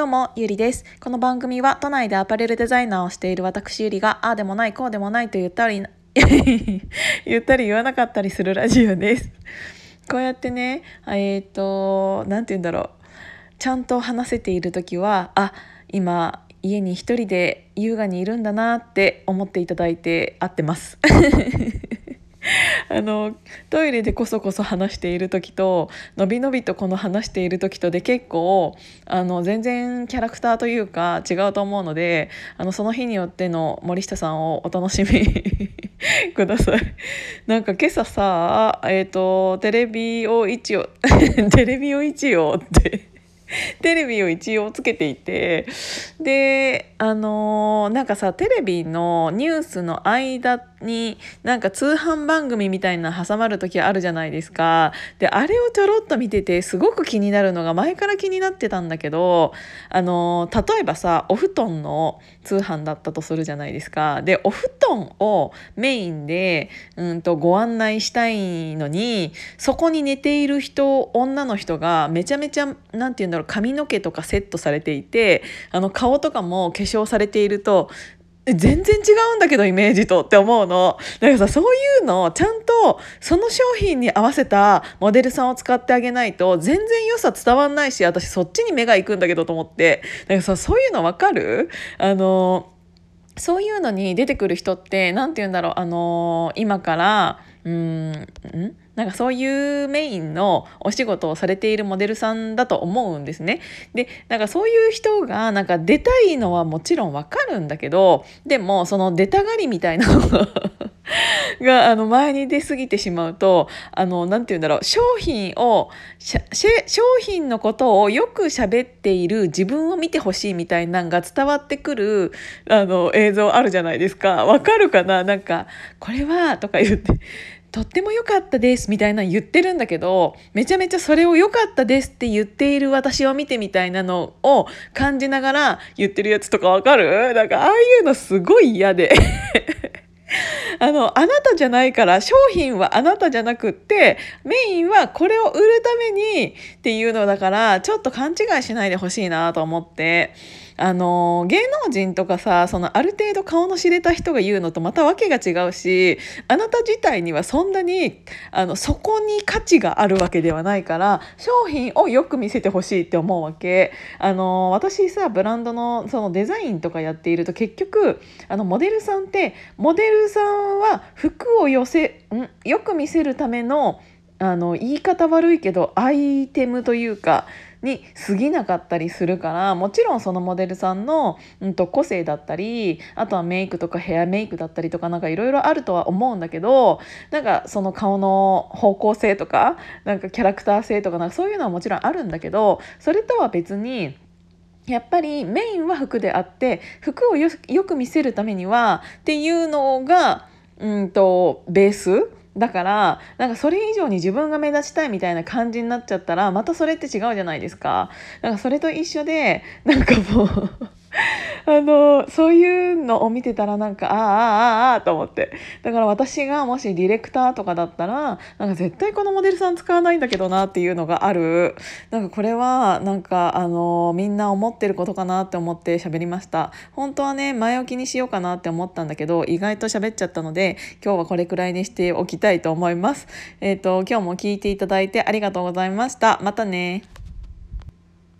どうも、ゆりです。この番組は都内でアパレルデザイナーをしている私ゆりが、ああでもない、こうでもないと言ったり、言ったり言わなかったりするラジオです。こうやってね、えっ、ー、と、なんて言うんだろう。ちゃんと話せている時は、あ、今、家に一人で優雅にいるんだなって思っていただいて合ってます。あのトイレでこそこそ話している時とのびのびとこの話している時とで結構あの全然キャラクターというか違うと思うのであのその日によっての森下さんをお楽しみ ください。なんか今朝さえっ、ー、とテレビを一応 テレビを一応ってテレビを一応つけていてであのー、なんかさテレビのニュースの間になんか通販番組みたいな挟まる時あるじゃないですか。であれをちょろっと見ててすごく気になるのが前から気になってたんだけどあのー、例えばさお布団の通販だったとするじゃないですか。でお布団をメインでうんとご案内したいのにそこに寝ている人女の人がめちゃめちゃ何て言うんだろう髪髪の毛とかセットされていてあの顔とかも化粧されていると全然違うんだけどイメージとって思うの。だからさそういうのをちゃんとその商品に合わせたモデルさんを使ってあげないと全然良さ伝わんないし私そっちに目が行くんだけどと思って。だからさそういうの分かる？あのそういうのに出てくる人って何て言うんだろうあの今からうんん？なんかそういうメインのお仕事をされているモデルさんだと思うんですね。でなんかそういう人がなんか出たいのはもちろんわかるんだけどでもその出たがりみたいながあの前に出過ぎてしまうとあのなて言うんだろう商品を商品のことをよく喋っている自分を見てほしいみたいなんが伝わってくるあの映像あるじゃないですか。わかるかな？なんかこれはとか言ってとっても良かったですみたいな言ってるんだけどめちゃめちゃそれを良かったですって言っている私を見てみたいなのを感じながら言ってるやつとかわかる？なんかああいうのすごい嫌で。あのあなたじゃないから商品はあなたじゃなくってメインはこれを売るためにっていうのだからちょっと勘違いしないでほしいなと思って。あの芸能人とかさそのある程度顔の知れた人が言うのとまた訳が違うしあなた自体にはそんなにあのそこに価値があるわけではないから商品をよく見せてほしいって思うわけ。あの私さブランドのそのデザインとかやっていると結局あのモデルさんってモデルさんは服を寄せん？よく見せるためのあの言い方悪いけどアイテムというかに過ぎなかったりするからもちろんそのモデルさんの、うんと、個性だったりあとはメイクとかヘアメイクだったりとかなんかいろいろあるとは思うんだけどなんかその顔の方向性とかなんかキャラクター性とかなんかそういうのはもちろんあるんだけどそれとは別に。やっぱりメインは服であって服をよく見せるためにはっていうのがうんとベースだからなんかそれ以上に自分が目立ちたいみたいな感じになっちゃったらまたそれって違うじゃないですか。なんかそれと一緒でなんかもうあのそういうのを見てたらなんかああああああと思って。だから私がもしディレクターとかだったらなんか絶対このモデルさん使わないんだけどなっていうのがある。なんかこれはなんかあのみんな思ってることかなって思って喋りました。本当はね前置きにしようかなって思ったんだけど意外と喋っちゃったので今日はこれくらいにしておきたいと思います。えっ、ー、と今日も聞いていただいてありがとうございました。またね。